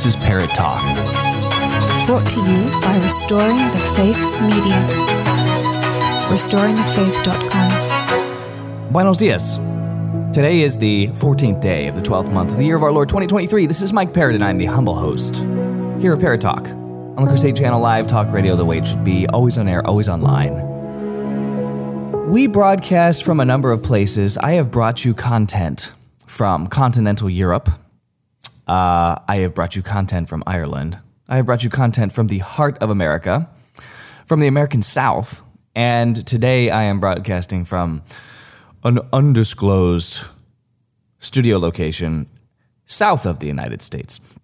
This is Parrott Talk. Brought to you by Restoring the Faith Media. RestoringTheFaith.com. Buenos dias. Today is the 14th day of the 12th month of the year of our Lord 2023. This is Mike Parrott, and I'm the humble host here at Parrott Talk on the Crusade Channel Live Talk Radio the way it should be, always on air, always online. We broadcast from a number of places. I have brought you content from continental Europe. Uh, I have brought you content from Ireland. I have brought you content from the heart of America, from the American South, and today I am broadcasting from an undisclosed studio location south of the United States.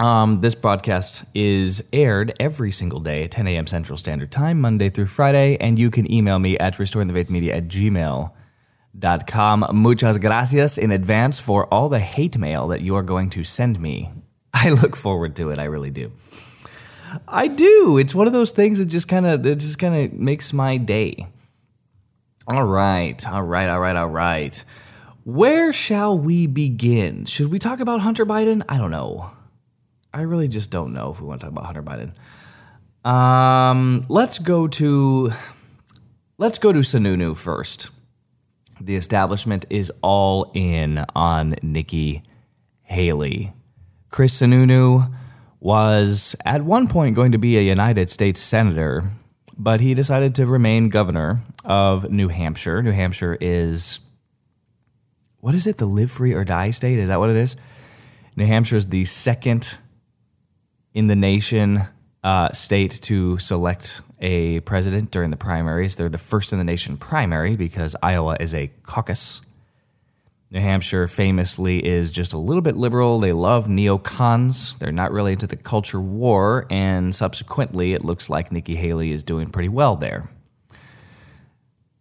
Um, this broadcast is aired every single day at 10 a.m. Central Standard Time, Monday through Friday, and you can email me at restoringthefaithmedia at gmail.com. Muchas gracias in advance for all the hate mail that you are going to send me. I look forward to it, I really do. I do. It's one of those things that just kind of that just kind of makes my day. All right, all right, all right, all right. Where shall we begin? Should we talk about Hunter Biden? I don't know. I really just don't know if we want to talk about Hunter Biden. Um, let's go to let's go to Sununu first. The establishment is all in on Nikki Haley. Chris Sununu was at one point going to be a United States senator, but he decided to remain governor of New Hampshire. New Hampshire is what is it? The live free or die state? Is that what it is? New Hampshire is the second in the nation uh, state to select a president during the primaries. They're the first in the nation primary because Iowa is a caucus. New Hampshire famously is just a little bit liberal. They love neocons. They're not really into the culture war, and subsequently, it looks like Nikki Haley is doing pretty well there.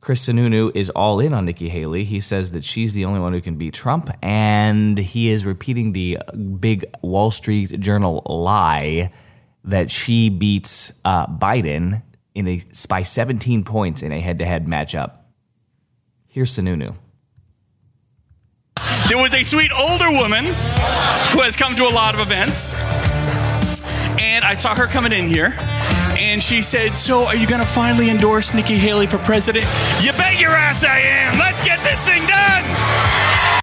Chris Sununu is all in on Nikki Haley. He says that she's the only one who can beat Trump, and he is repeating the big Wall Street Journal lie that she beats uh, Biden in a by 17 points in a head-to-head matchup. Here's Sununu. There was a sweet older woman who has come to a lot of events, and I saw her coming in here and she said, So, are you going to finally endorse Nikki Haley for president? You bet your ass I am. Let's get this thing done.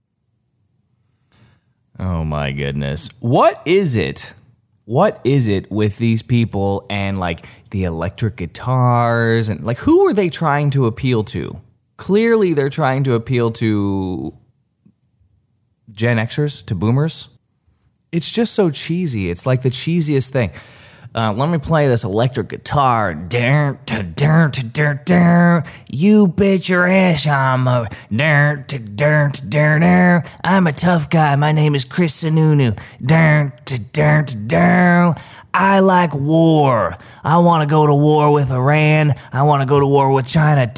Oh my goodness. What is it? What is it with these people and like the electric guitars and like who are they trying to appeal to? Clearly, they're trying to appeal to Gen Xers, to boomers. It's just so cheesy. It's like the cheesiest thing. Uh, let me play this electric guitar. You bet your ass I'm a. I'm a tough guy. My name is Chris Sununu. I like war. I want to go to war with Iran. I want to go to war with China.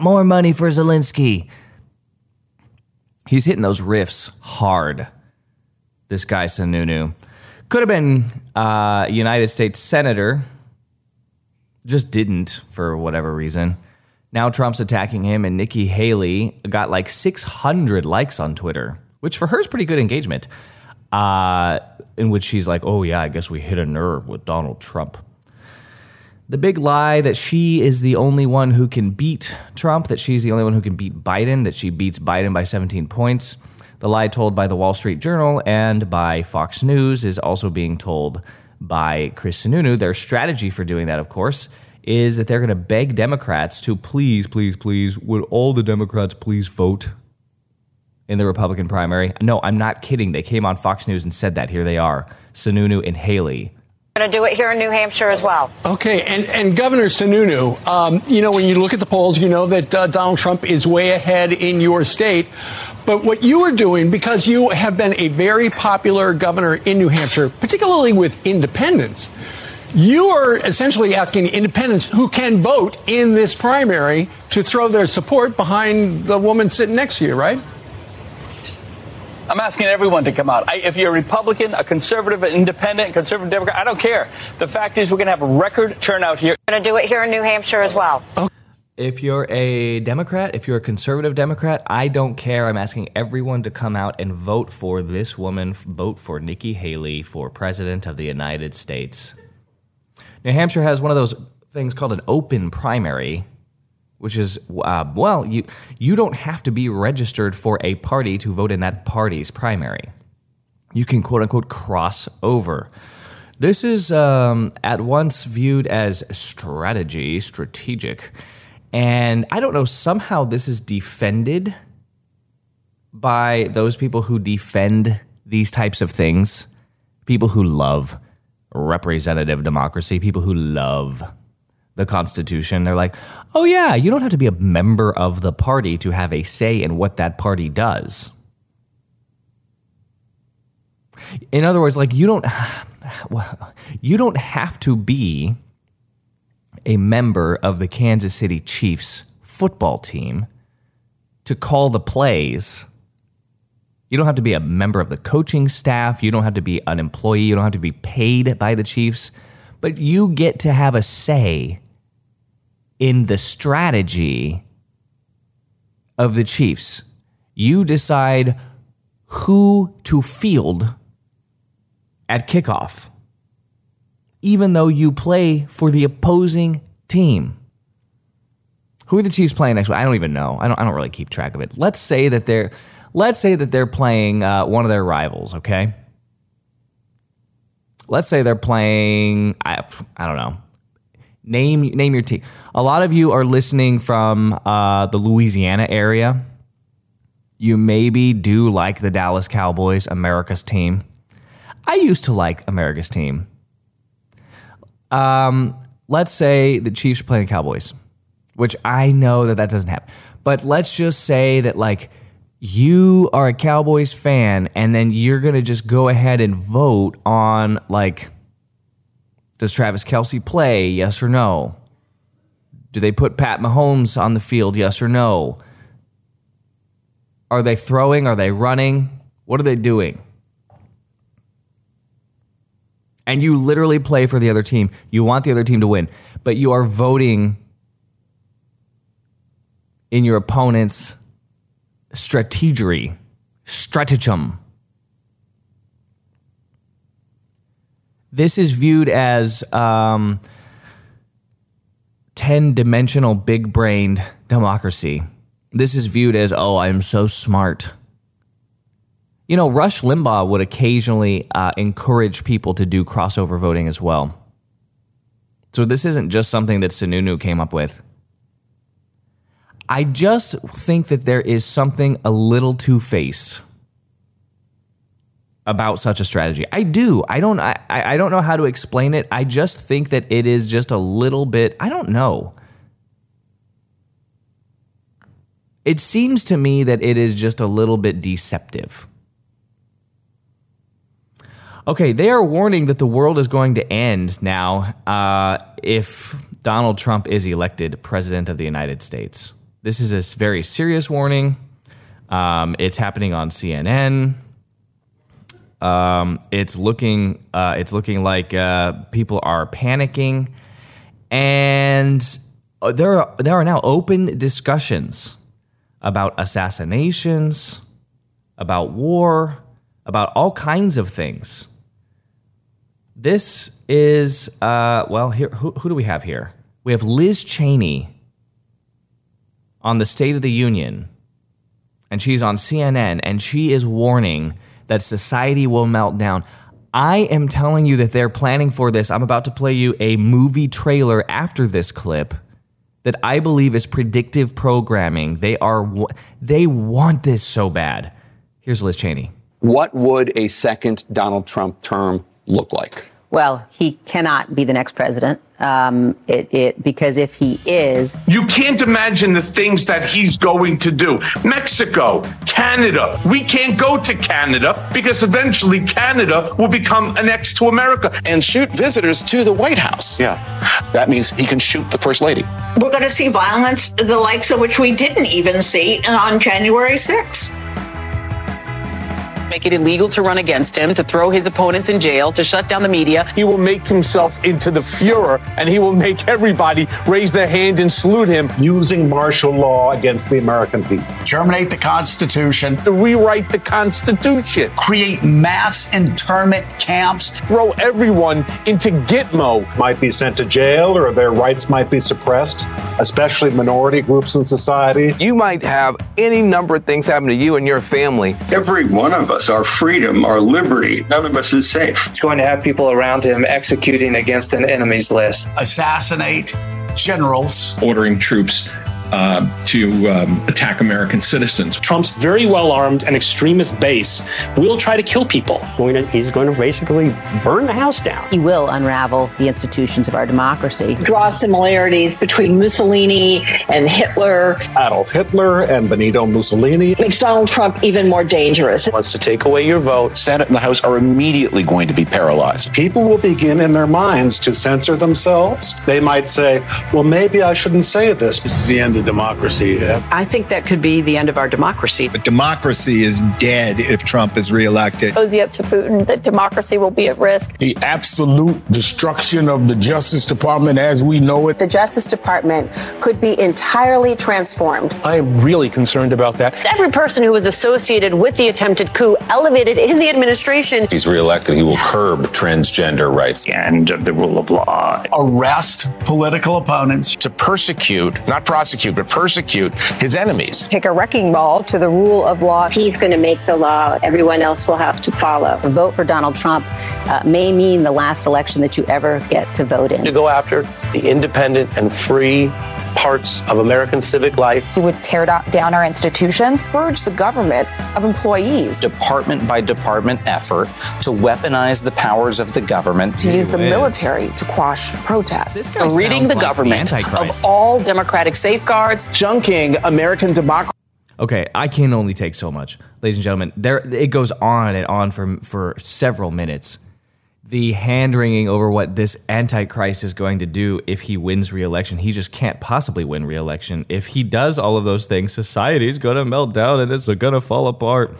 More money for Zelensky. He's hitting those riffs hard. This guy Sununu. Could have been uh, United States Senator, just didn't for whatever reason. Now Trump's attacking him, and Nikki Haley got like 600 likes on Twitter, which for her is pretty good engagement. Uh, in which she's like, oh, yeah, I guess we hit a nerve with Donald Trump. The big lie that she is the only one who can beat Trump, that she's the only one who can beat Biden, that she beats Biden by 17 points. The lie told by the Wall Street Journal and by Fox News is also being told by Chris Sununu. Their strategy for doing that, of course, is that they're going to beg Democrats to please, please, please, would all the Democrats please vote in the Republican primary? No, I'm not kidding. They came on Fox News and said that. Here they are Sununu and Haley going to do it here in New Hampshire as well. Okay, and, and Governor Sununu, um, you know, when you look at the polls, you know that uh, Donald Trump is way ahead in your state. But what you are doing, because you have been a very popular governor in New Hampshire, particularly with independents, you are essentially asking independents who can vote in this primary to throw their support behind the woman sitting next to you, right? I'm asking everyone to come out. I, if you're a Republican, a conservative, an independent, conservative Democrat, I don't care. The fact is, we're going to have a record turnout here. We're Going to do it here in New Hampshire as well. Okay. If you're a Democrat, if you're a conservative Democrat, I don't care. I'm asking everyone to come out and vote for this woman, vote for Nikki Haley for President of the United States. New Hampshire has one of those things called an open primary, which is, uh, well, you, you don't have to be registered for a party to vote in that party's primary. You can quote unquote cross over. This is um, at once viewed as strategy, strategic. And I don't know, somehow this is defended by those people who defend these types of things, people who love representative democracy, people who love the Constitution. They're like, oh, yeah, you don't have to be a member of the party to have a say in what that party does. In other words, like you don't, well, you don't have to be a member of the Kansas City Chiefs football team to call the plays. You don't have to be a member of the coaching staff. You don't have to be an employee. You don't have to be paid by the Chiefs. But you get to have a say in the strategy of the Chiefs. You decide who to field at kickoff even though you play for the opposing team. Who are the Chiefs playing next week? I don't even know. I don't. I don't really keep track of it. Let's say that they're. Let's say that they're playing uh, one of their rivals. Okay. Let's say they're playing. I, I don't know. Name name your team. A lot of you are listening from uh, the Louisiana area. You maybe do like the Dallas Cowboys, America's team. I used to like America's team. Um, let's say the Chiefs are playing the Cowboys, which I know that that doesn't happen. But let's just say that like you are a Cowboys fan, and then you're gonna just go ahead and vote on like, does Travis Kelce play? Yes or no? Do they put Pat Mahomes on the field? Yes or no? Are they throwing? Are they running? What are they doing? and you literally play for the other team. You want the other team to win, but you are voting in your opponent's strategery, stratagem. This is viewed as um, 10 dimensional big brained democracy. This is viewed as, oh, I'm so smart. You know, Rush Limbaugh would occasionally uh, encourage people to do crossover voting as well. So this isn't just something that Sununu came up with. I just think that there is something a little two faced about such a strategy. I do. I don't. I, I don't know how to explain it. I just think that it is just a little bit. I don't know. It seems to me that it is just a little bit deceptive. Okay, they are warning that the world is going to end now uh, if Donald Trump is elected president of the United States. This is a very serious warning. Um, it's happening on CNN. Um, it's looking uh, it's looking like uh, people are panicking, and uh, there are, there are now open discussions about assassinations, about war, about all kinds of things. This is, uh, well, here, who, who do we have here? We have Liz Cheney on the State of the Union, and she's on CNN, and she is warning that society will melt down. I am telling you that they're planning for this. I'm about to play you a movie trailer after this clip that I believe is predictive programming. They are they want this so bad. Here's Liz Cheney. What would a second Donald Trump term look like? Well, he cannot be the next president. Um, it, it, because if he is, you can't imagine the things that he's going to do. Mexico, Canada. We can't go to Canada because eventually Canada will become annexed to America and shoot visitors to the White House. Yeah, that means he can shoot the first lady. We're going to see violence, the likes of which we didn't even see on January 6th. Make it illegal to run against him, to throw his opponents in jail, to shut down the media. He will make himself into the Fuhrer, and he will make everybody raise their hand and salute him. Using martial law against the American people. Terminate the Constitution. To rewrite the Constitution. Create mass internment camps. Throw everyone into Gitmo. Might be sent to jail or their rights might be suppressed, especially minority groups in society. You might have any number of things happen to you and your family. Every one of us, our freedom, our liberty, none of us is safe. It's going to have people around him executing against an enemy's list. Assassinate generals. Ordering troops uh, to um, attack American citizens. Trump's very well armed and extremist base will try to kill people. He's going to basically burn the house down. He will unravel the institutions of our democracy. Draw similarities between Mussolini and Hitler. Adolf Hitler and Benito Mussolini. Makes Donald Trump even more dangerous. Wants to take away your vote. Senate and the House are immediately going to be paralyzed. People will begin in their minds to censor themselves. They might say, well, maybe I shouldn't say this. This is the end of democracy. I think that could be the end of our democracy. But democracy is dead if Trump is reelected. Cozy up to Putin that democracy will be at risk. The absolute destruction of the Justice Department as we know it. The Justice Department could be entirely transformed. I am really concerned about that. Every person who was associated with the attempted coup elevated in the administration. If he's reelected, he will curb transgender rights. The end of the rule of law. Arrest political opponents. To persecute, not prosecute, but persecute his enemies. Take a wrecking ball to the rule of law. He's going to make the law. Everyone else will have to follow. A vote for Donald Trump uh, may mean the last election that you ever get to vote in. To go after the independent and free parts of American civic life. He would tear down our institutions, purge the government of employees. Department by department effort to weaponize the powers of the government. To use the military to quash protests. Ridding the like government the of all democratic safeguards. Junking American democracy. Okay, I can only take so much, ladies and gentlemen. There, it goes on and on for for several minutes the hand wringing over what this antichrist is going to do if he wins re-election. He just can't possibly win re-election. If he does all of those things, society's going to melt down and it's going to fall apart.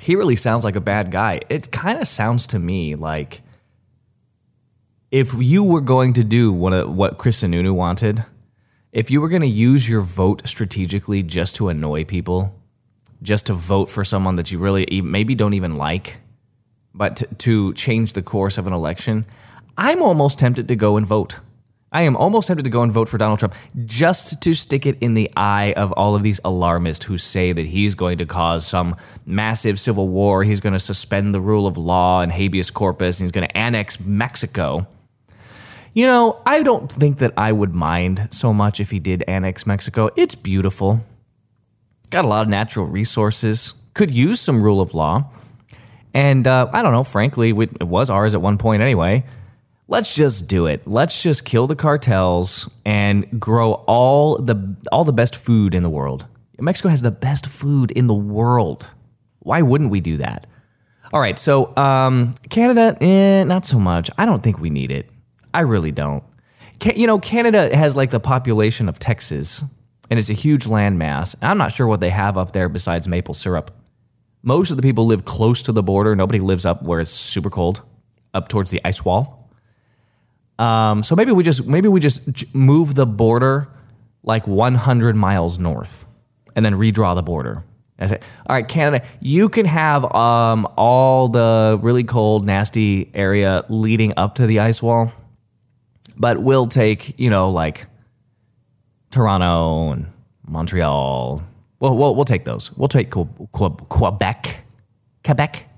He really sounds like a bad guy. It kind of sounds to me like if you were going to do what, Chris Sununu wanted, if you were going to use your vote strategically just to annoy people, just to vote for someone that you really maybe don't even like, but to, to change the course of an election, I'm almost tempted to go and vote. I am almost tempted to go and vote for Donald Trump just to stick it in the eye of all of these alarmists who say that he's going to cause some massive civil war. He's going to suspend the rule of law and habeas corpus. And he's going to annex Mexico. You know, I don't think that I would mind so much if he did annex Mexico. It's beautiful, got a lot of natural resources, could use some rule of law. And uh, I don't know, frankly, it was ours at one point anyway. Let's just do it. Let's just kill the cartels and grow all the all the best food in the world. Mexico has the best food in the world. Why wouldn't we do that? All right, so um, Canada, eh, not so much. I don't think we need it. I really don't. Can, you know, Canada has like the population of Texas, and it's a huge landmass. I'm not sure what they have up there besides maple syrup. Most of the people live close to the border. Nobody lives up where it's super cold, up towards the ice wall. Um, so maybe we just maybe we just move the border like 100 miles north, and then redraw the border. I say, all right, Canada, you can have um, all the really cold, nasty area leading up to the ice wall, but we'll take you know like Toronto and Montreal, well, we'll, we'll take those. We'll take Quebec. Quebec.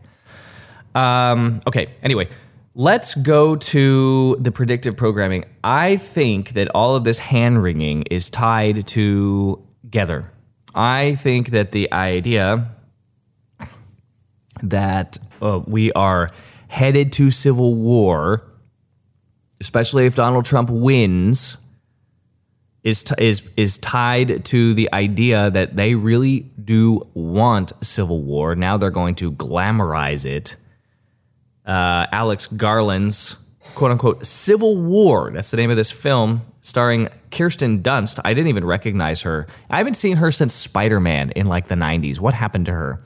Um, okay, anyway, let's go to the predictive programming. I think that all of this hand wringing is tied together. I think that the idea that uh, we are headed to civil war, especially if Donald Trump wins, is t- is is tied to the idea that they really do want civil war. Now they're going to glamorize it. Uh, Alex Garland's quote unquote civil war. That's the name of this film, starring Kirsten Dunst. I didn't even recognize her. I haven't seen her since Spider Man in like the '90s. What happened to her?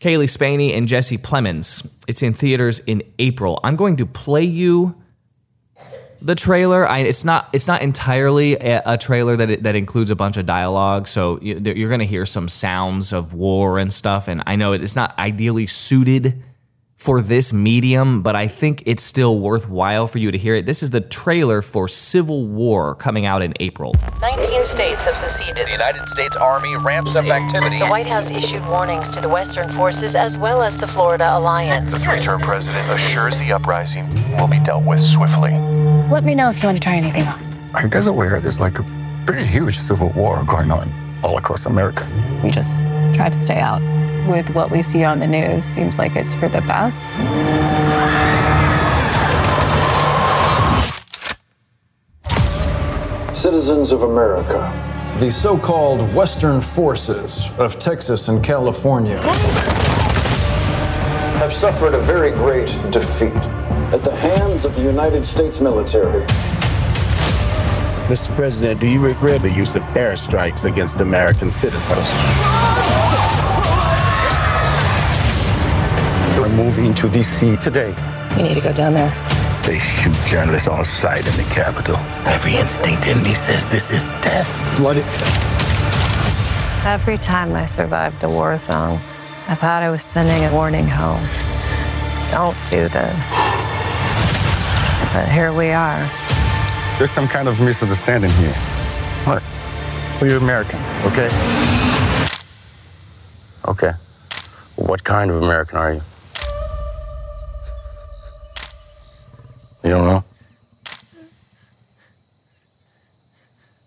Cailee Spaeny and Jesse Plemons. It's in theaters in April. I'm going to play you the trailer. I, it's not it's not entirely a, a trailer that it, that includes a bunch of dialogue, so you, you're going to hear some sounds of war and stuff. And I know it's not ideally suited for this medium, but I think it's still worthwhile for you to hear it. This is the trailer for Civil War coming out in April. 19 states have seceded. The United States Army ramps up activity. The White House issued warnings to the Western forces as well as the Florida Alliance. The three-term president assures the uprising will be dealt with swiftly. Let me know if you want to try anything on. Are you guys aware there's like a pretty huge civil war going on all across America? We just try to stay out with what we see on the news seems like it's for the best. Citizens of America, the so called Western forces of Texas and California have suffered a very great defeat at the hands of the United States military. Mr. President, do you regret the use of airstrikes against American citizens? We're moving to D.C. today. We need to go down there. They shoot journalists on sight in the Capitol. Every instinct in me says this is death. Flooded. Every time I survived a war zone, I thought I was sending a warning home. Don't do this. But here we are. There's some kind of misunderstanding here. What? Well, you're American, okay? Okay. What kind of American are you? You don't know?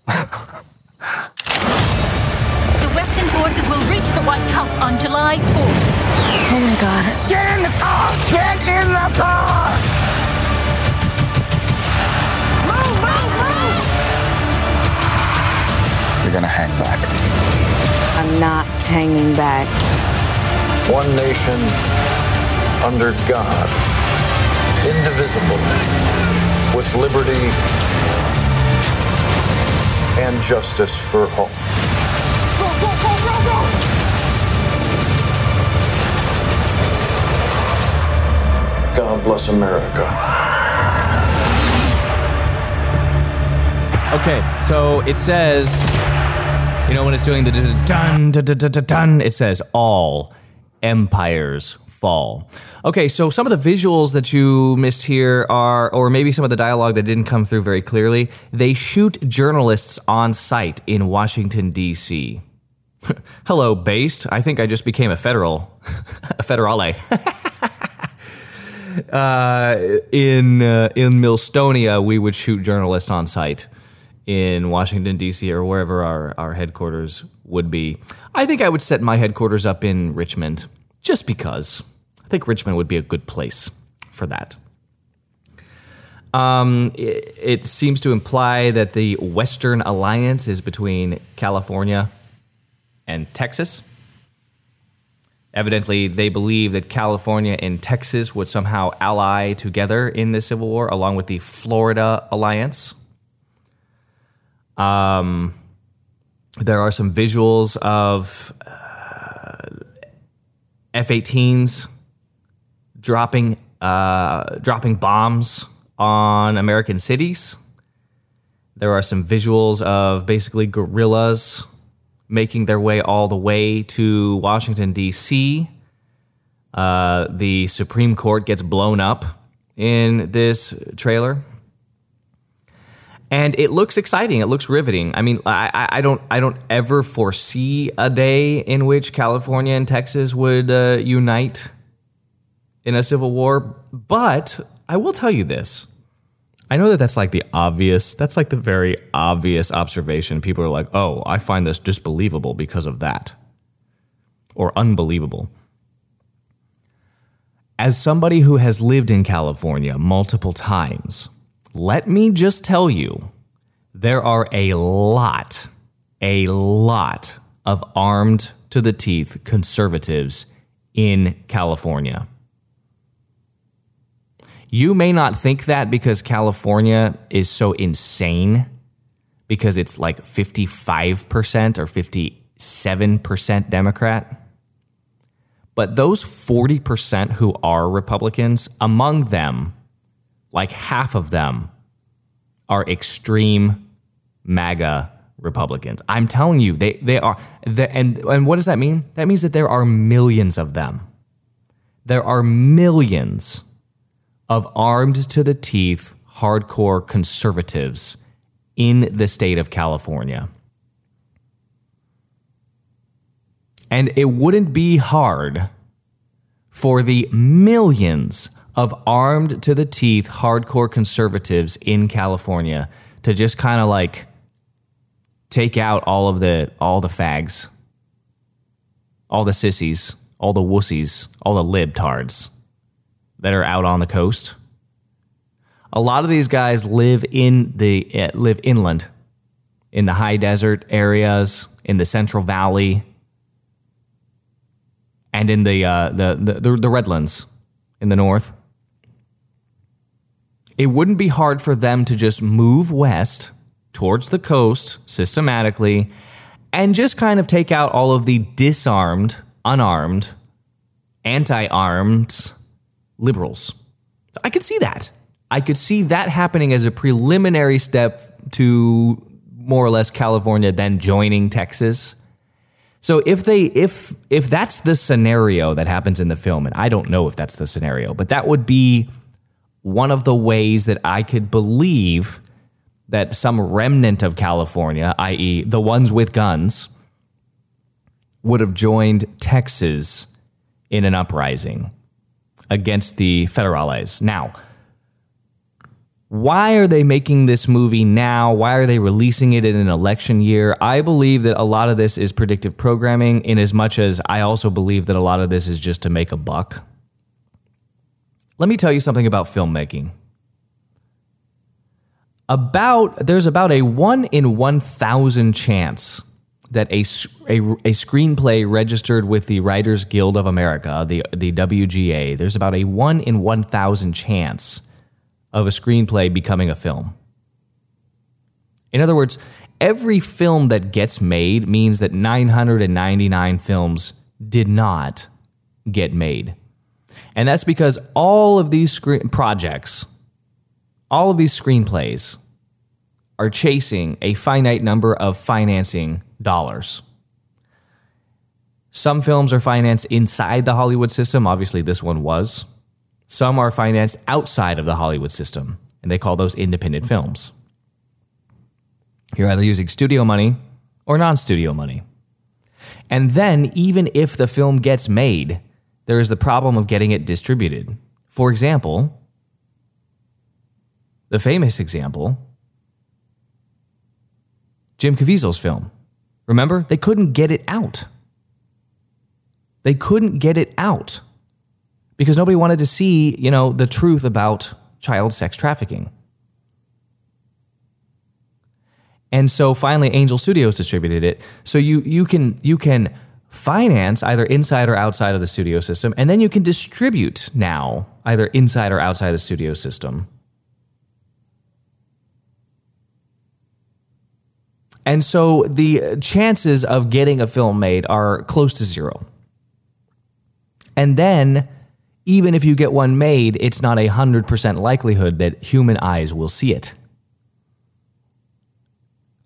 the Western forces will reach the White House on July 4th. Oh my God. Get in the car! Get in the car! Move, move, move! You're gonna hang back. I'm not hanging back. One nation under God, indivisible, with liberty and justice for all. Go, go, go, go, go! God bless America. Okay, so it says, you know, when it's doing the dun dun dun dun dun, it says all empires fall. Okay, so some of the visuals that you missed here are, or maybe some of the dialogue that didn't come through very clearly. They shoot journalists on site in Washington D.C. Hello, based. I think I just became a federal, a federale. uh, in uh, in Millstonia, we would shoot journalists on site in Washington D.C. or wherever our our headquarters would be. I think I would set my headquarters up in Richmond, just because I think Richmond would be a good place for that. Um, it, it seems to imply that the Western Alliance is between California and Texas. Evidently, they believe that California and Texas would somehow ally together in the Civil War, along with the Florida Alliance. Um, there are some visuals of uh, F-18s dropping uh, dropping bombs on American cities. There are some visuals of basically guerrillas making their way all the way to Washington, D.C. Uh, the Supreme Court gets blown up in this trailer. And it looks exciting. It looks riveting. I mean, I, I don't, I don't ever foresee a day in which California and Texas would uh, unite in a civil war. But I will tell you this: I know that that's like the obvious, that's like the very obvious observation. People are like, oh, I find this disbelievable because of that, or unbelievable. As somebody who has lived in California multiple times, let me just tell you there are a lot, a lot of armed to the teeth conservatives in California. You may not think that because California is so insane, because it's like 55% or 57% Democrat. But those 40% who are Republicans, among them, like half of them are extreme MAGA Republicans. I'm telling you, they, they are. The, and, and what does that mean? That means that there are millions of them. There are millions of armed to the teeth, hardcore conservatives in the state of California. And it wouldn't be hard for the millions of armed to the teeth hardcore conservatives in California to just kind of like take out all of the all the fags, all the sissies, all the wussies, all the libtards that are out on the coast. A lot of these guys live in the uh, live inland, in the high desert areas, in the Central Valley, and in the uh, the, the the Redlands in the north. It wouldn't be hard for them to just move west towards the coast systematically and just kind of take out all of the disarmed, unarmed, anti-armed liberals. I could see that. I could see that happening as a preliminary step to more or less California then joining Texas. So if they if if that's the scenario that happens in the film and I don't know if that's the scenario, but that would be one of the ways that I could believe that some remnant of California, i.e., the ones with guns, would have joined Texas in an uprising against the federales. Now, why are they making this movie now? Why are they releasing it in an election year? I believe that a lot of this is predictive programming, in as much as I also believe that a lot of this is just to make a buck. Let me tell you something about filmmaking. About there's about a 1 in 1000 chance that a, a, a screenplay registered with the Writers Guild of America, the the WGA, there's about a 1 in 1000 chance of a screenplay becoming a film. In other words, every film that gets made means that 999 films did not get made. And that's because all of these screen projects, all of these screenplays are chasing a finite number of financing dollars. Some films are financed inside the Hollywood system. Obviously, this one was. Some are financed outside of the Hollywood system, and they call those independent films. You're either using studio money or non studio money. And then, even if the film gets made, there is the problem of getting it distributed. For example, the famous example Jim Caviezel's film. Remember? They couldn't get it out. They couldn't get it out because nobody wanted to see, you know, the truth about child sex trafficking. And so finally Angel Studios distributed it. So you you can you can finance either inside or outside of the studio system and then you can distribute now either inside or outside the studio system. And so the chances of getting a film made are close to zero. And then even if you get one made, it's not a 100% likelihood that human eyes will see it.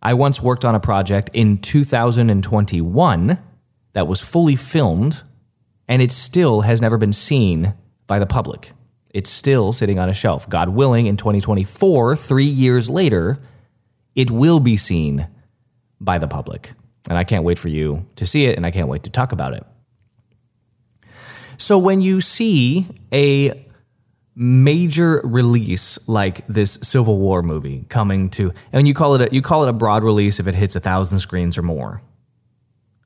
I once worked on a project in 2021 that was fully filmed, and it still has never been seen by the public. It's still sitting on a shelf. God willing, in 2024, three years later, it will be seen by the public. And I can't wait for you to see it, and I can't wait to talk about it. So when you see a major release like this Civil War movie coming to, and you call it a, you call it a broad release if it hits a thousand screens or more.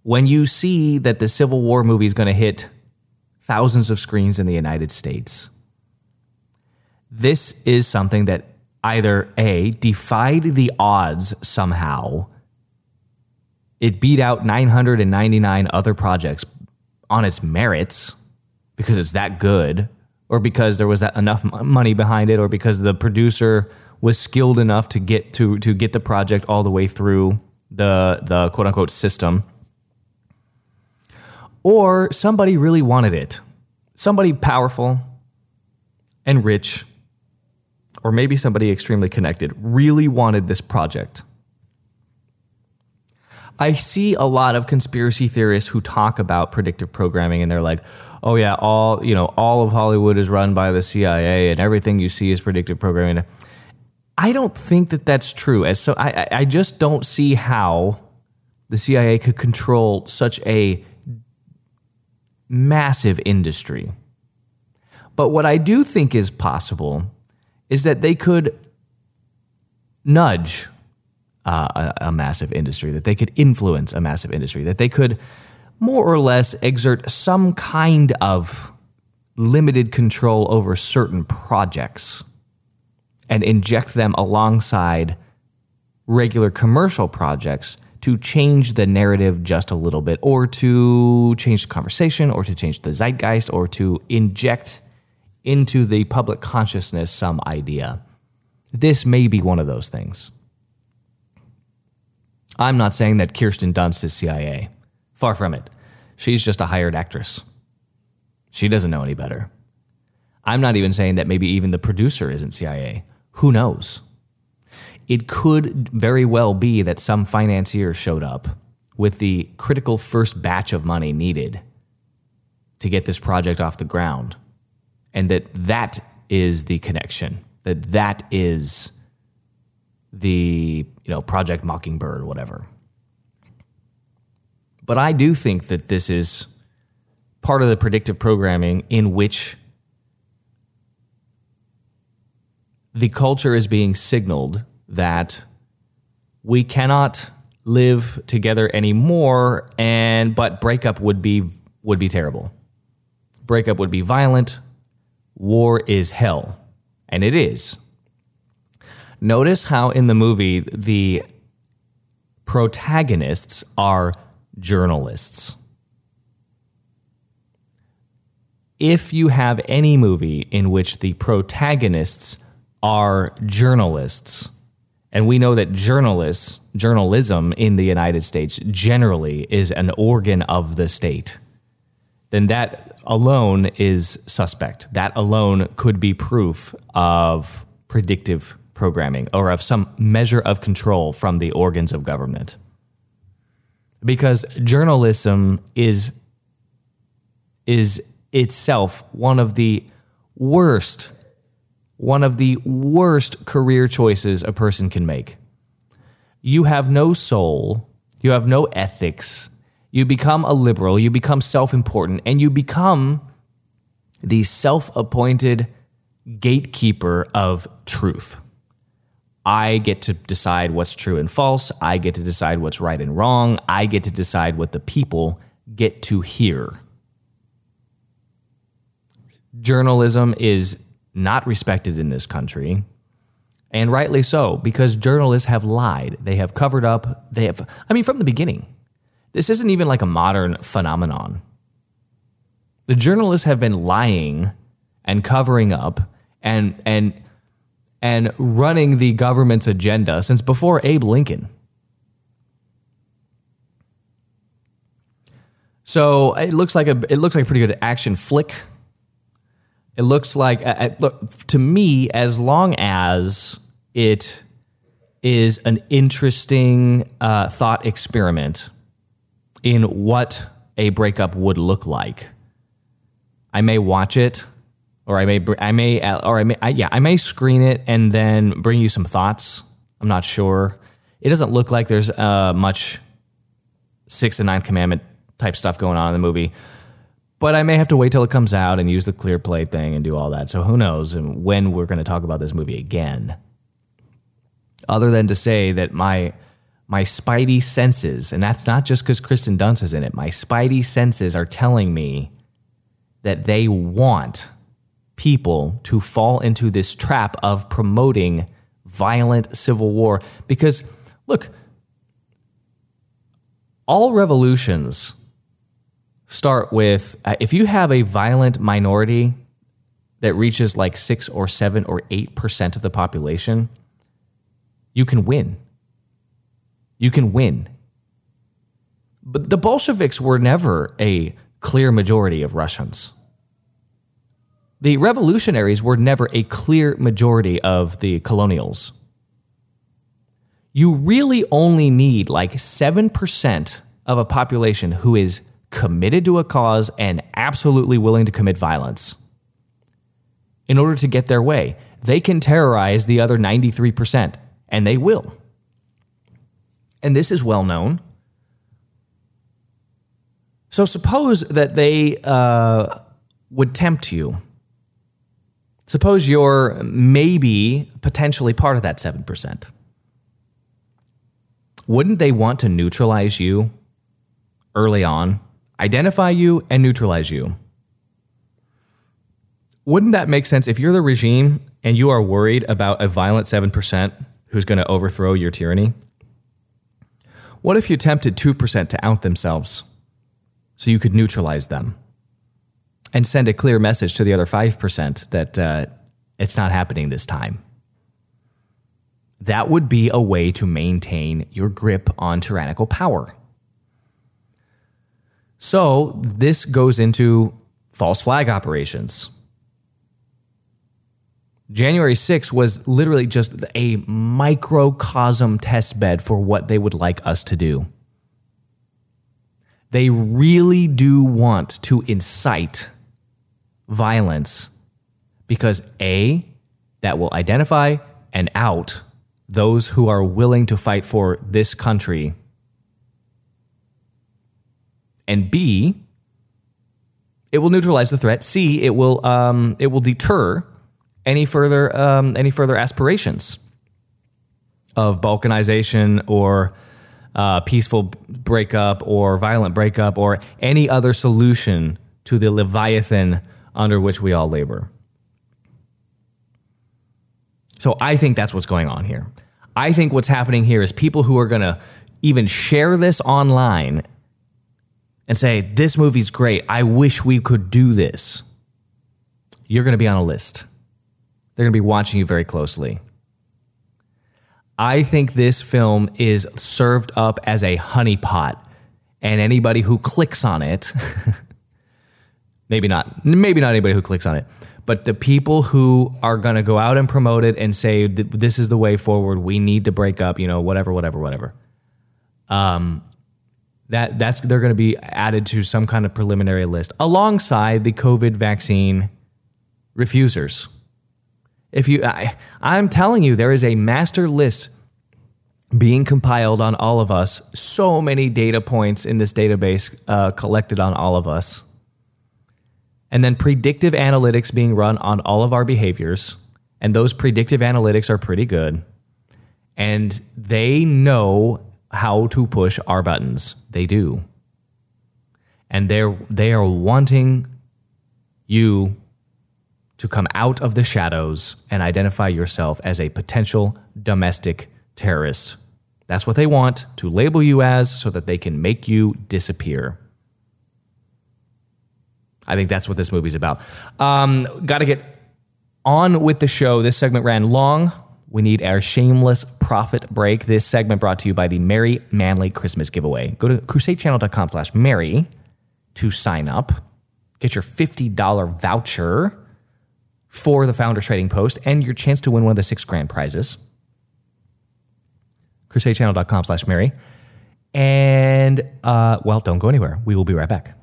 When you see that the Civil War movie is going to hit thousands of screens in the United States, this is something that either a defied the odds somehow. It beat out 999 other projects on its merits because it's that good or because there was that enough money behind it or because the producer was skilled enough to get to to get the project all the way through the the quote unquote system or somebody really wanted it. Somebody powerful and rich, or maybe somebody extremely connected, really wanted this project. I see a lot of conspiracy theorists who talk about predictive programming and they're like, "Oh yeah, all, you know, all of Hollywood is run by the CIA and everything you see is predictive programming." I don't think that that's true. As so I I just don't see how the CIA could control such a massive industry. But what I do think is possible is that they could nudge uh, a, a massive industry, that they could influence a massive industry, that they could more or less exert some kind of limited control over certain projects and inject them alongside regular commercial projects to change the narrative just a little bit, or to change the conversation, or to change the zeitgeist, or to inject into the public consciousness some idea. This may be one of those things. I'm not saying that Kirsten Dunst is CIA. Far from it. She's just a hired actress. She doesn't know any better. I'm not even saying that maybe even the producer isn't CIA. Who knows? It could very well be that some financier showed up with the critical first batch of money needed to get this project off the ground and that that is the connection that that is the you know project mockingbird or whatever. But i do think that this is part of the predictive programming in which the culture is being signaled that we cannot live together anymore and but breakup would be would be terrible. Breakup would be violent. War is hell. And it is notice how in the movie the protagonists are journalists if you have any movie in which the protagonists are journalists and we know that journalists, journalism in the United States generally is an organ of the state. Then that alone is suspect. That alone could be proof of predictive programming or of some measure of control from the organs of government. Because journalism is is itself one of the worst one of the worst career choices a person can make. You have no soul, you have no ethics, you become a liberal, you become self important, and you become the self appointed gatekeeper of truth. I get to decide what's true and false. I get to decide what's right and wrong. I get to decide what the people get to hear. Journalism is not respected in this country. And rightly so, because journalists have lied. They have covered up. They have, I mean, from the beginning. This isn't even like a modern phenomenon. The journalists have been lying and covering up and, and, and running the government's agenda since before Abe Lincoln. So it looks like a it looks like a pretty good action flick it looks like, look, to me, as long as it is an interesting uh, thought experiment in what a breakup would look like, I may watch it, or I may, I may, uh, or I may, I, yeah, I may screen it and then bring you some thoughts. I'm not sure. It doesn't look like there's uh, much sixth and ninth commandment type stuff going on in the movie. But I may have to wait till it comes out and use the ClearPlay thing and do all that. So who knows and when we're going to talk about this movie again. Other than to say that my my spidey senses, and that's not just because Kirsten Dunst is in it, my spidey senses are telling me that they want people to fall into this trap of promoting violent civil war. Because, look, all revolutions start with uh, if you have a violent minority that reaches like six or seven or eight percent of the population, you can win. You can win. But the Bolsheviks were never a clear majority of Russians. The revolutionaries were never a clear majority of the colonials. You really only need like 7% of a population who is committed to a cause and absolutely willing to commit violence in order to get their way. They can terrorize the other 93%, and they will. And this is well known. So suppose that they uh, would tempt you. Suppose you're maybe potentially part of that 7%. Wouldn't they want to neutralize you early on? Identify you and neutralize you. Wouldn't that make sense if you're the regime and you are worried about a violent 7% who's going to overthrow your tyranny? What if you tempted 2% to out themselves so you could neutralize them and send a clear message to the other 5% that uh, it's not happening this time? That would be a way to maintain your grip on tyrannical power. So, this goes into false flag operations. January 6 was literally just a microcosm test bed for what they would like us to do. They really do want to incite violence because A, that will identify and out those who are willing to fight for this country. And B, it will neutralize the threat. C, it will um, it will deter any further um, any further aspirations of balkanization or uh, peaceful breakup or violent breakup or any other solution to the leviathan under which we all labor. So I think that's what's going on here. I think what's happening here is people who are going to even share this online and say, This movie's great. I wish we could do this. You're going to be on a list. They're going to be watching you very closely. I think this film is served up as a honeypot, and anybody who clicks on it, maybe not, maybe not anybody who clicks on it, but the people who are going to go out and promote it and say this is the way forward, we need to break up, you know, whatever, whatever, whatever. Um, that that's they're going to be added to some kind of preliminary list alongside the COVID vaccine refusers. If you, I, I'm telling you, there is a master list being compiled on all of us. So many data points in this database uh, collected on all of us. And then predictive analytics being run on all of our behaviors. And those predictive analytics are pretty good. And they know how to push our buttons. They do. And they're they are wanting you to come out of the shadows and identify yourself as a potential domestic terrorist. That's what they want to label you as so that they can make you disappear. I think that's what this movie's about. Um, Got to get on with the show. This segment ran long. We need our shameless profit break. This segment brought to you by the Merry Manly Christmas giveaway. Go to crusadechannel.com slash Merry to sign up. Get your $50 voucher for the Founders Trading Post and your chance to win one of the six grand prizes. CrusadeChannel.com slash Merry. And, uh, well, don't go anywhere. We will be right back.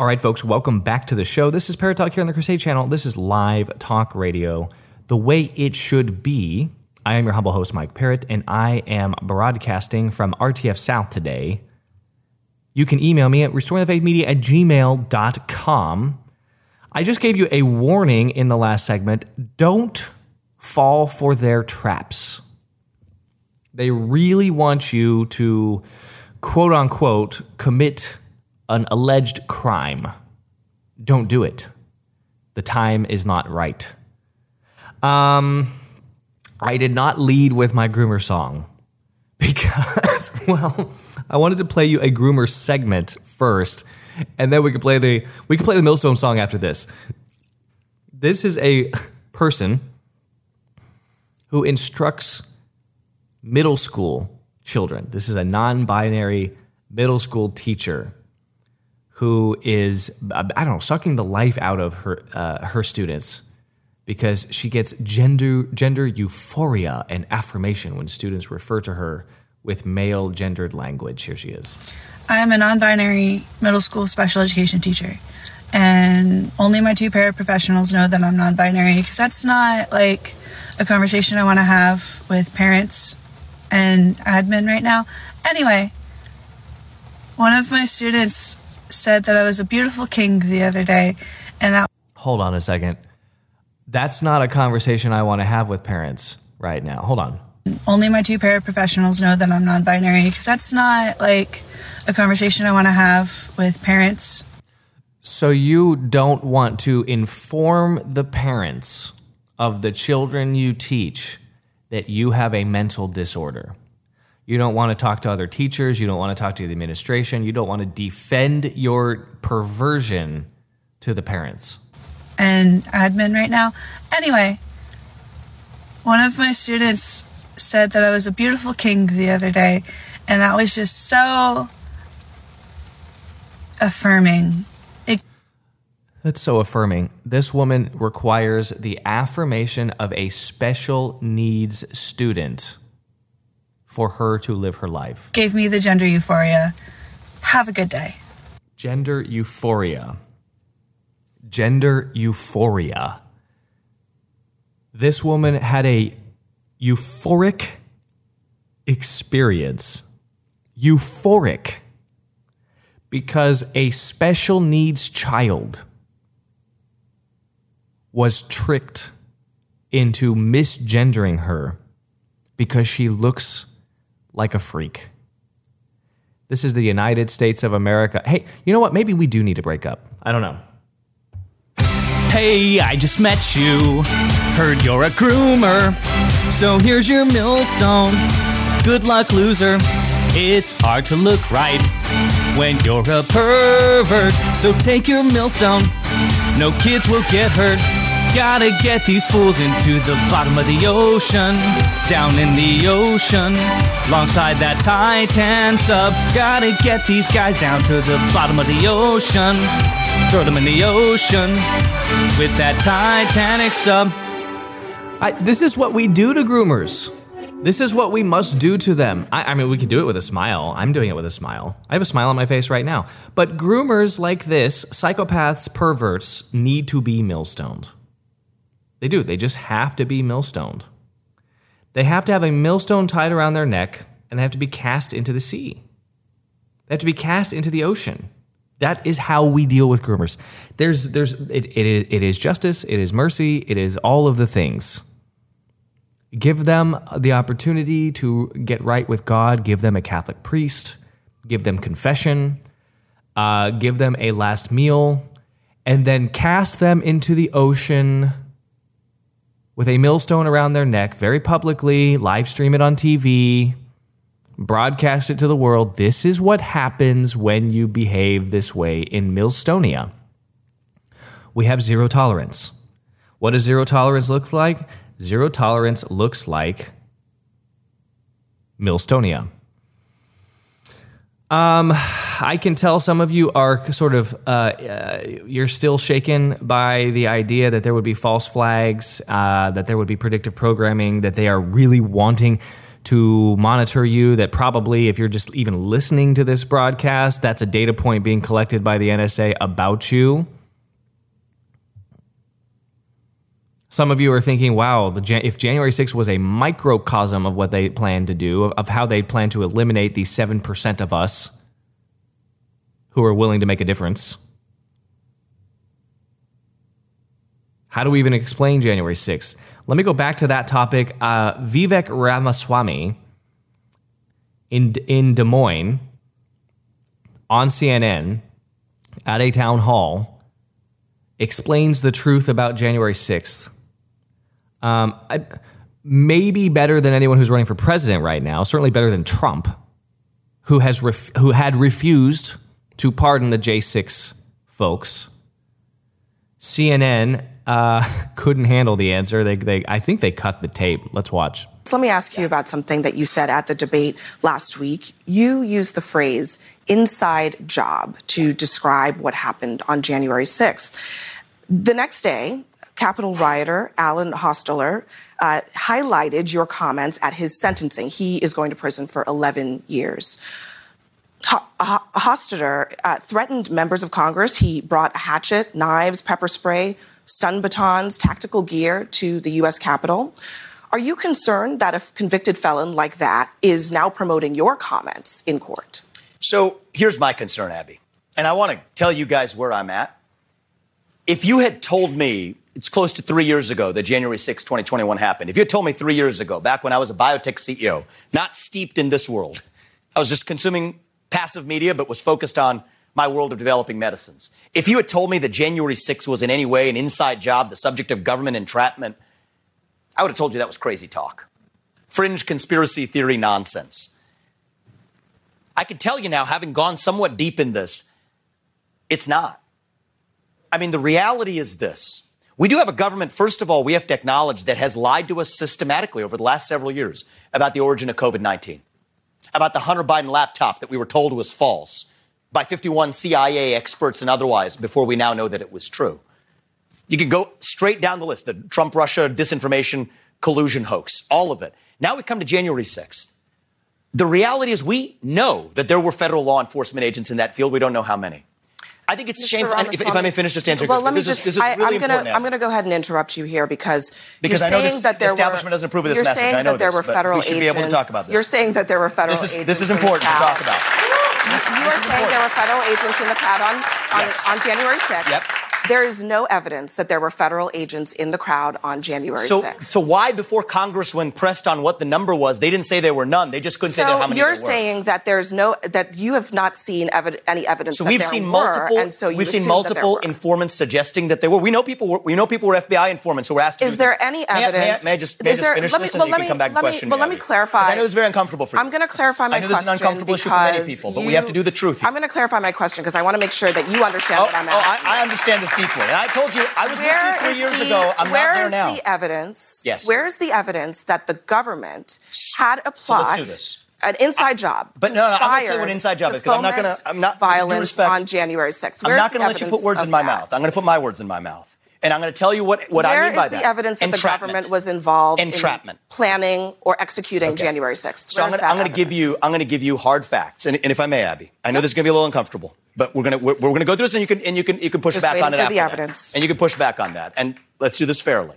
All right, folks, welcome back to the show. This is Parrott Talk here on the Crusade Channel. This is live talk radio, the way it should be. I am your humble host, Mike Parrott, and I am broadcasting from RTF South today. You can email me at restoringthefaithmedia at gmail.com. I just gave you a warning in the last segment. Don't fall for their traps. They really want you to, quote unquote, commit an alleged crime, don't do it. The time is not right. Um, I did not lead with my groomer song Because, well, I wanted to play you a groomer segment first, and then we could play the we could play the Millstone song after this. This is a person who instructs middle school children. This is a non-binary middle school teacher who is I don't know sucking the life out of her uh, her students because she gets gender gender euphoria and affirmation when students refer to her with male gendered language. Here she is. I am a non-binary middle school special education teacher. And only my two paraprofessionals know that I'm non-binary because that's not like a conversation I want to have with parents and admin right now. Anyway, one of my students said that I was a beautiful king the other day, and that. Hold on a second. That's not a conversation I want to have with parents right now. Hold on. Only my two paraprofessionals know that I'm non binary because that's not like a conversation I want to have with parents. So you don't want to inform the parents of the children you teach that you have a mental disorder. You don't want to talk to other teachers. You don't want to talk to the administration. You don't want to defend your perversion to the parents. And admin right now. Anyway, one of my students said that I was a beautiful king the other day, and that was just so affirming. It- That's so affirming. This woman requires the affirmation of a special needs student for her to live her life. Gave me the gender euphoria. Have a good day. Gender euphoria. Gender euphoria. This woman had a euphoric experience. Euphoric. Because a special needs child was tricked into misgendering her because she looks like a freak. This is the United States of America. Hey, you know what? Maybe we do need to break up. I don't know. Hey, I just met you. Heard you're a groomer. So here's your millstone. Good luck, loser. It's hard to look right when you're a pervert. So take your millstone. No kids will get hurt. Gotta get these fools into the bottom of the ocean. Down in the ocean. Alongside that Titan sub. Gotta get these guys down to the bottom of the ocean. Throw them in the ocean with that Titanic sub. I, this is what we do to groomers. This is what we must do to them. I, I, mean, we could do it with a smile. I'm doing it with a smile. I have a smile on my face right now. But groomers like this, psychopaths, perverts, need to be millstoned. They do. They just have to be millstoned. They have to have a millstone tied around their neck and they have to be cast into the sea. They have to be cast into the ocean. That is how we deal with groomers. There's, there's, it, it, it is justice, it is mercy, it is all of the things. Give them the opportunity to get right with God, give them a Catholic priest, give them confession, uh, give them a last meal, and then cast them into the ocean with a millstone around their neck very publicly, live stream it on TV, broadcast it to the world. This is what happens when you behave this way in Millstonia. We have zero tolerance. What does zero tolerance look like? Zero tolerance looks like Millstonia. Um, I can tell some of you are sort of uh, uh, you're still shaken by the idea that there would be false flags, uh, that there would be predictive programming, that they are really wanting to monitor you. That probably, if you're just even listening to this broadcast, that's a data point being collected by the NSA about you. Some of you are thinking, wow, the, if January 6th was a microcosm of what they plan to do, of, of how they plan to eliminate the 7% of us who are willing to make a difference, how do we even explain January 6th? Let me go back to that topic. Uh, Vivek Ramaswamy in, in Des Moines on CNN at a town hall explains the truth about January 6th. Um, I, maybe better than anyone who's running for president right now, certainly better than Trump, who has ref- who had refused to pardon the J6 folks. CNN uh, couldn't handle the answer. They, they, I think they cut the tape. Let's watch. So let me ask you about something that you said at the debate last week. You used the phrase inside job to describe what happened on January 6th. The next day, Capitol rioter Alan Hostetter uh, highlighted your comments at his sentencing. He is going to prison for 11 years. Hostetter uh, threatened members of Congress. He brought a hatchet, knives, pepper spray, stun batons, tactical gear to the U.S. Capitol. Are you concerned that a convicted felon like that is now promoting your comments in court? So here's my concern, Abby. And I want to tell you guys where I'm at. If you had told me it's close to three years ago that January 6, 2021 happened, if you had told me three years ago, back when I was a biotech CEO, not steeped in this world, I was just consuming passive media, but was focused on my world of developing medicines. If you had told me that January 6 was in any way an inside job, the subject of government entrapment, I would have told you that was crazy talk. Fringe conspiracy theory nonsense. I can tell you now, having gone somewhat deep in this, it's not. I mean, the reality is this. We do have a government, first of all, we have to acknowledge that has lied to us systematically over the last several years about the origin of COVID 19, about the Hunter Biden laptop that we were told was false by 51 CIA experts and otherwise before we now know that it was true. You can go straight down the list the Trump Russia disinformation collusion hoax, all of it. Now we come to January 6th. The reality is, we know that there were federal law enforcement agents in that field. We don't know how many. I think it's shameful. If, if, I may finish just answering. Well, let me this just. Is, this is really I, am going to. I'm going to go ahead and interrupt you here because because I know this, that the establishment were, doesn't approve of this you're message. I know that there this, were federal we should agents. be able to talk about this. You're saying that there were federal this is, agents. This is important to talk about. This, you are saying there were federal agents in the pad on on, yes. on January 6th. Yep. There is no evidence that there were federal agents in the crowd on January so, 6th. So why, before Congress, when pressed on what the number was, they didn't say there were none? They just couldn't so say how many you're saying that there's no that you have not seen evi- any evidence. So that we've there seen were, multiple. and so you we've seen assume that there multiple informants suggesting that there were. We know people. Were, we know people were FBI informants who were asked. To Is there this. any evidence? May I, may I just, may I just there- finish let me- this and well, you let can me- come back and me- question well, let me clarify. I know it's very uncomfortable for you. I'm going to clarify my question. I know this question. is uncomfortable issue for many people, but you, we have to do the truth. Here. I'm going to clarify my question because I want to make sure that you understand Oh, what I'm oh, asking. I, I understand deeply. And I told you I was Where with you three years the- ago. I'm not there now. Where is the evidence? Yes. Where is the evidence that the government had a So plot, this. an inside job, But no, no, I'm going to tell you what an inside job is because I'm not going to. I'm not violence respect, on January 6th. I'm not going to let you put words in my that? mouth. I'm going to put my words in my mouth, and I'm going to tell you what what Where I mean by is that. the evidence that the government was involved Entrapment. in planning or executing Okay. January 6th? So I'm Where's going, to, I'm going to give you? I'm going to give you hard facts, and, and if I may, Abby, I know this is going to be a little uncomfortable, but we're going to we're, we're going to go through this, and you can and you can you can push Just back on it for after the that. evidence. and you can push back on that, and let's do this fairly.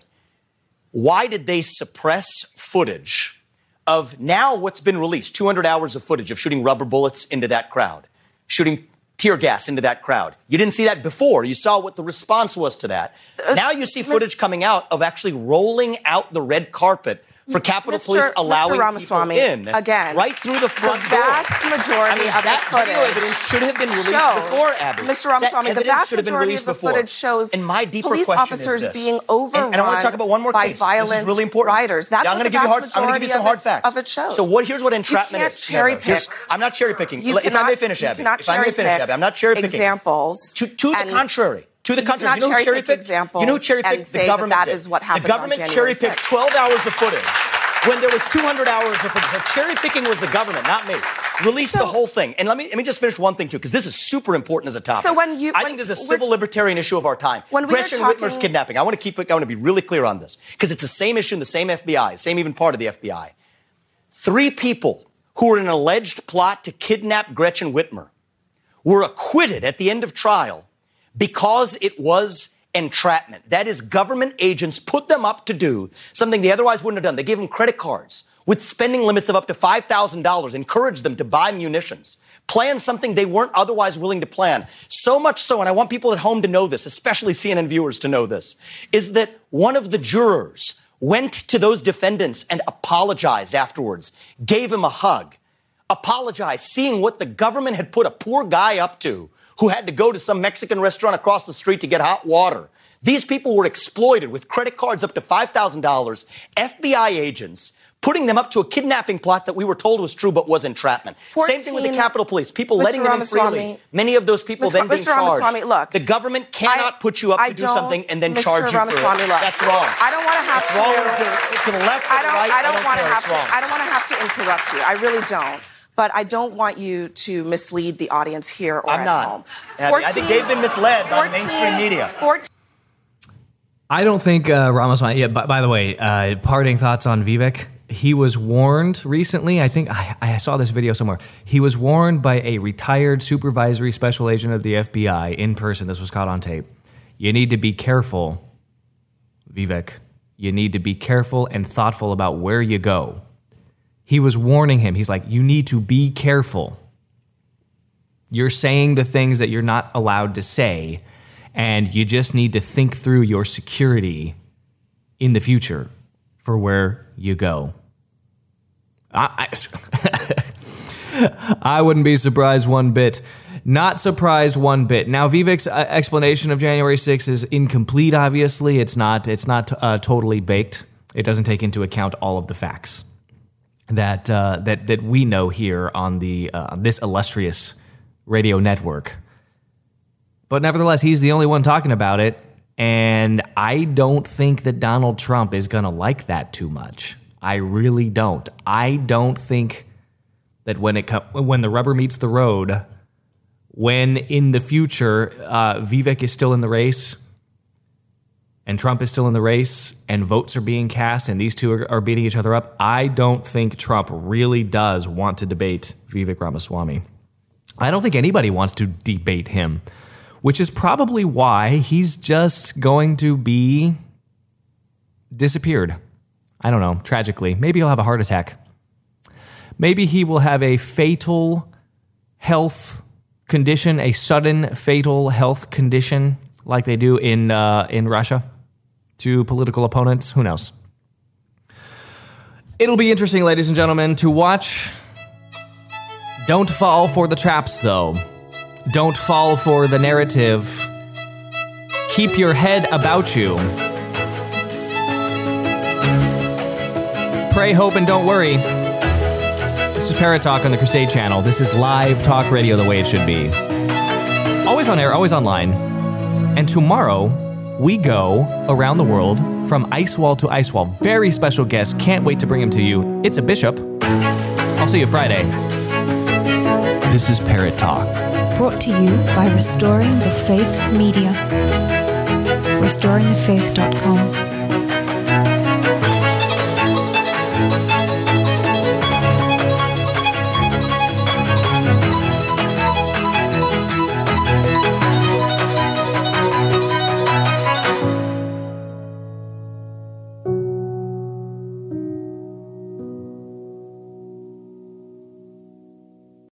Why did they suppress footage of now what's been released? 200 hours of footage of shooting rubber bullets into that crowd, shooting tear gas into that crowd. You didn't see that before. You saw what the response was to that. Uh, now you see footage coming out of actually rolling out the red carpet for Capitol Mr. Police Mr. allowing Ramaswamy, people in again, right through the front door. the door. vast majority I mean, of that the footage video evidence should have been released shows- before, Abby. Mr. Ramaswamy, the vast should have been majority released of the before. footage shows and my deeper police officers being And- overrun and, I want to talk about one more by case. violent this is really important. riders. That's Yeah, I'm going to give you hard. I'm going to give you some hard majority of it- facts. of it shows. So what? Here's what entrapment can't is. cherry pick. I'm not cherry picking. You if I may finish, you Abby. If I may finish, Abby. I'm not cherry picking. examples to the contrary. To the You cannot You know who cherry cherry pick picked? You know who cherry picked? The government that did. is what happened The government cherry picked 12 hours of footage when there was 200 hours of footage. So cherry picking was the government, not me. Release the whole thing. And let me let me just finish one thing too, because this is super important as a topic. So when you- I when think this is a civil libertarian issue of our time. When we Gretchen talking- Whitmer's kidnapping. I want to keep it. I want to be really clear on this because it's the same issue in the same FBI, same even part of the FBI. Three people who were in an alleged plot to kidnap Gretchen Whitmer were acquitted at the end of trial because it was entrapment. That is, government agents put them up to do something they otherwise wouldn't have done. They gave them credit cards with spending limits of up to $5,000, encouraged them to buy munitions, plan something they weren't otherwise willing to plan. So much so, and I want people at home to know this, especially CNN viewers to know this, is that one of the jurors went to those defendants and apologized afterwards, gave him a hug, apologized, seeing what the government had put a poor guy up to who had to go to some Mexican restaurant across the street to get hot water. These people were exploited with credit cards up to $5,000, FBI agents putting them up to a kidnapping plot that we were told was true but was entrapment. Same thing with the Capitol Police. People Mr. letting them in freely. Many of those people Mr. then being Mr. charged. Ramaswamy, look, the government cannot put you up I to do something and then Mr. charge you for it. Look, That's wrong. I don't want to have to. wrong to, to the left I don't. right. I don't, want to have to. I don't want to have to interrupt you. I really don't. But I don't want you to mislead the audience here or I'm at not. home. Abby, I think they've been misled by the mainstream media. 14 I don't think uh, Ramaswamy. Yeah. By, by the way, uh, parting thoughts on Vivek. He was warned recently. I think I, I saw this video somewhere. He was warned by a retired supervisory special agent of the FBI in person. This was caught on tape. You need to be careful, Vivek. You need to be careful and thoughtful about where you go. He was warning him. He's like, you need to be careful. You're saying the things that you're not allowed to say, and you just need to think through your security in the future for where you go. I, I, I wouldn't be surprised one bit. Not surprised one bit. Now, Vivek's uh, explanation of January 6th is incomplete. Obviously, it's not. It's not uh, totally baked. It doesn't take into account all of the facts that uh, that that we know here on the uh, this illustrious radio network. But nevertheless, he's the only one talking about it, and I don't think that Donald Trump is going to like that too much. I really don't. I don't think that when it com- when the rubber meets the road, when in the future uh, Vivek is still in the race and Trump is still in the race and votes are being cast and these two are, are beating each other up, I don't think Trump really does want to debate Vivek Ramaswamy. I don't think anybody wants to debate him, which is probably why he's just going to be disappeared. I don't know, tragically. Maybe he'll have a heart attack. Maybe he will have a fatal health condition, a sudden fatal health condition like they do in uh, in Russia to political opponents. Who knows? It'll be interesting, ladies and gentlemen, to watch. Don't fall for the traps, though. Don't fall for the narrative. Keep your head about you. Pray, hope, and don't worry. This is Parrott Talk on the Crusade Channel. This is live talk radio the way it should be. Always on air, always online. And tomorrow, we go around the world from ice wall to ice wall. Very special guest. Can't wait to bring him to you. It's a bishop. I'll see you Friday. This is Parrott Talk. Brought to you by Restoring the Faith Media. RestoringTheFaith.com.